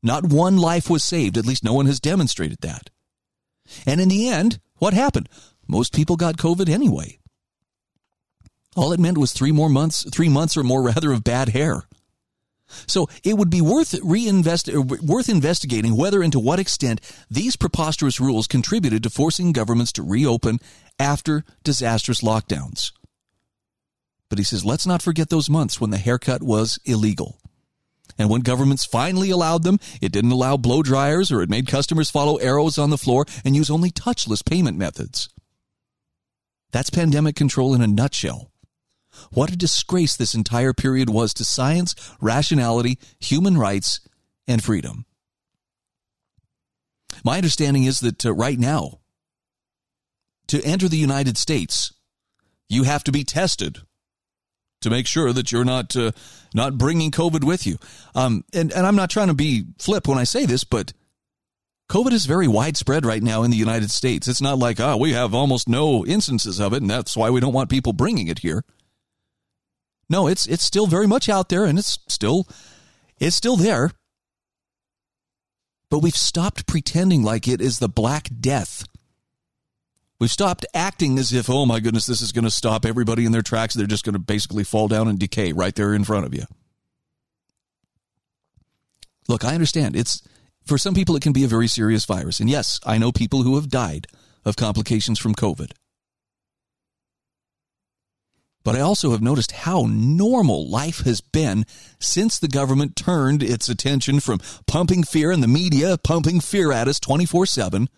Not one life was saved. At least no one has demonstrated that. And in the end, what happened? Most people got COVID anyway. All it meant was three more months, three months or more rather of bad hair. So it would be worth reinvest, worth investigating whether and to what extent these preposterous rules contributed to forcing governments to reopen after disastrous lockdowns. But he says, let's not forget those months when the haircut was illegal. And when governments finally allowed them, it didn't allow blow dryers or it made customers follow arrows on the floor and use only touchless payment methods. That's pandemic control in a nutshell. What a disgrace this entire period was to science, rationality, human rights, and freedom. My understanding is that uh, right now, to enter the United States, you have to be tested to make sure that you're not uh, not bringing COVID with you. Um, and and I'm not trying to be flip when I say this, but COVID is very widespread right now in the United States. It's not like oh we have almost no instances of it, and that's why we don't want people bringing it here. No, it's it's still very much out there, and it's still it's still there. But we've stopped pretending like it is the Black Death We've stopped acting as if, oh my goodness, this is going to stop everybody in their tracks. They're just going to basically fall down and decay right there in front of you. Look, I understand. It's for some people it can be a very serious virus. And yes, I know people who have died of complications from COVID. But I also have noticed how normal life has been since the government turned its attention from pumping fear in the media, pumping fear at us 24 7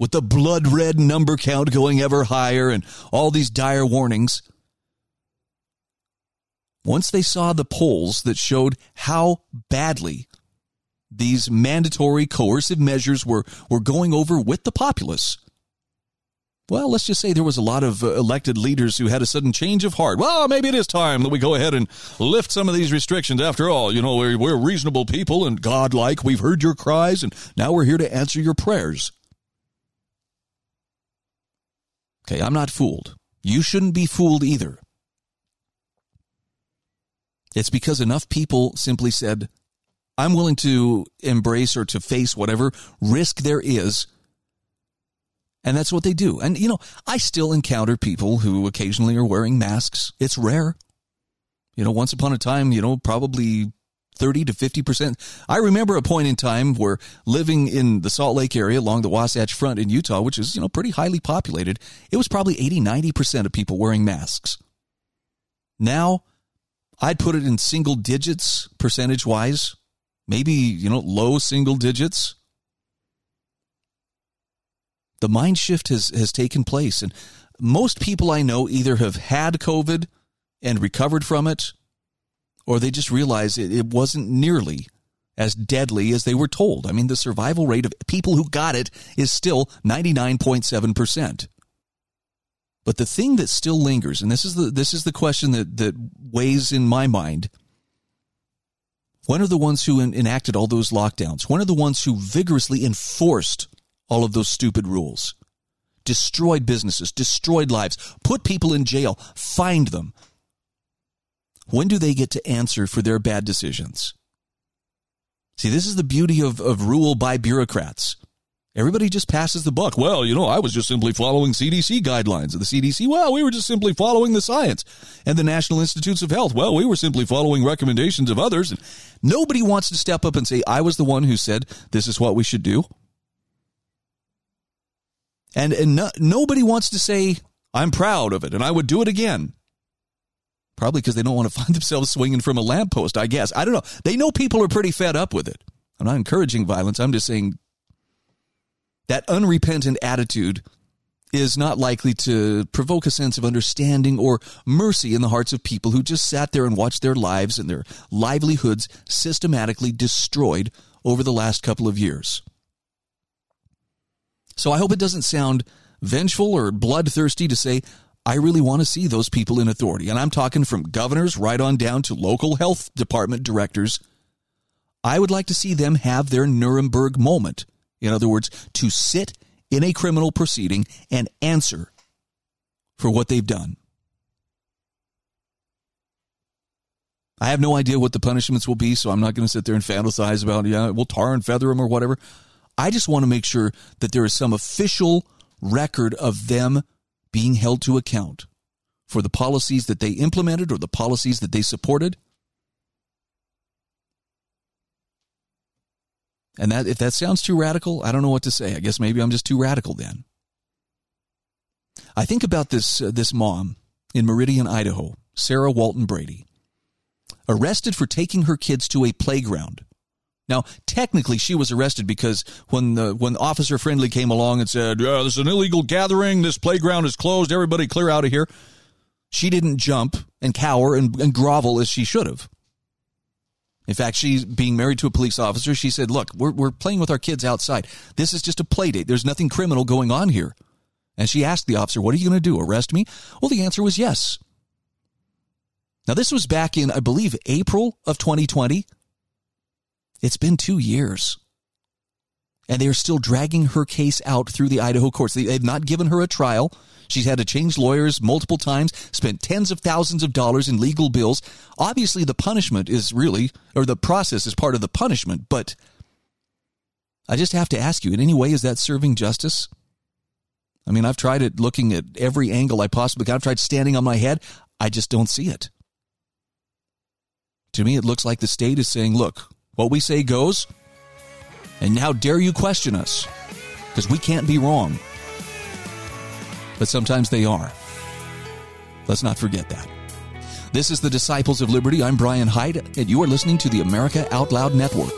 with the blood red number count going ever higher and all these dire warnings. Once they saw the polls that showed how badly these mandatory coercive measures were, were going over with the populace, well, let's just say there was a lot of uh, elected leaders who had a sudden change of heart. Well, maybe it is time that we go ahead and lift some of these restrictions. After all, you know, we're, we're reasonable people and godlike. We've heard your cries, and now we're here to answer your prayers. Okay, I'm not fooled. You shouldn't be fooled either. It's because enough people simply said, I'm willing to embrace or to face whatever risk there is. And that's what they do. And, you know, I still encounter people who occasionally are wearing masks. It's rare. You know, once upon a time, you know, probably 30 to 50%. I remember a point in time where living in the Salt Lake area along the Wasatch Front in Utah, which is, you know, pretty highly populated, it was probably 80, 90% of people wearing masks. Now, I'd put it in single digits percentage wise, maybe, you know, low single digits. The mind shift has, has taken place. And most people I know either have had COVID and recovered from it or they just realized it, it wasn't nearly as deadly as they were told. I mean, the survival rate of people who got it is still 99.7%. But the thing that still lingers, and this is the this is the question that that weighs in my mind. When are the ones who enacted all those lockdowns? When are the ones who vigorously enforced all of those stupid rules? Destroyed businesses, destroyed lives, put people in jail, fined them, when do they get to answer for their bad decisions? See, this is the beauty of, of rule by bureaucrats. Everybody just passes the buck. Well, you know, I was just simply following CDC guidelines. And the CDC, well, we were just simply following the science. And the National Institutes of Health, well, we were simply following recommendations of others. And nobody wants to step up and say, I was the one who said this is what we should do. And, and no, nobody wants to say, I'm proud of it and I would do it again. Probably because they don't want to find themselves swinging from a lamppost, I guess. I don't know. They know people are pretty fed up with it. I'm not encouraging violence. I'm just saying that unrepentant attitude is not likely to provoke a sense of understanding or mercy in the hearts of people who just sat there and watched their lives and their livelihoods systematically destroyed over the last couple of years. So I hope it doesn't sound vengeful or bloodthirsty to say, I really want to see those people in authority. And I'm talking from governors right on down to local health department directors. I would like to see them have their Nuremberg moment in other words, to sit in a criminal proceeding and answer for what they've done. I have no idea what the punishments will be, so I'm not going to sit there and fantasize about, yeah, we'll tar and feather them or whatever. I just want to make sure that there is some official record of them being held to account for the policies that they implemented or the policies that they supported And that if that sounds too radical, I don't know what to say. I guess maybe I'm just too radical then. I think about this uh, this mom in Meridian, Idaho, Sarah Walton Brady, arrested for taking her kids to a playground. Now, technically, she was arrested because when the when Officer Friendly came along and said, "Yeah, this is an illegal gathering. This playground is closed. Everybody, clear out of here." She didn't jump and cower and, and grovel as she should have. In fact, she's being married to a police officer. She said, Look, we're, we're playing with our kids outside. This is just a play date. There's nothing criminal going on here. And she asked the officer, What are you going to do? Arrest me? Well, the answer was yes. Now, this was back in, I believe, April of 2020. It's been two years. And they are still dragging her case out through the Idaho courts. They've not given her a trial. She's had to change lawyers multiple times, spent tens of thousands of dollars in legal bills. Obviously, the punishment is really, or the process is part of the punishment, but I just have to ask you in any way, is that serving justice? I mean, I've tried it looking at every angle I possibly can. I've tried standing on my head. I just don't see it. To me, it looks like the state is saying, look, what we say goes, and how dare you question us? Because we can't be wrong but sometimes they are. Let's not forget that. This is the Disciples of Liberty. I'm Brian Hyde, and you are listening to the America Out Loud Network.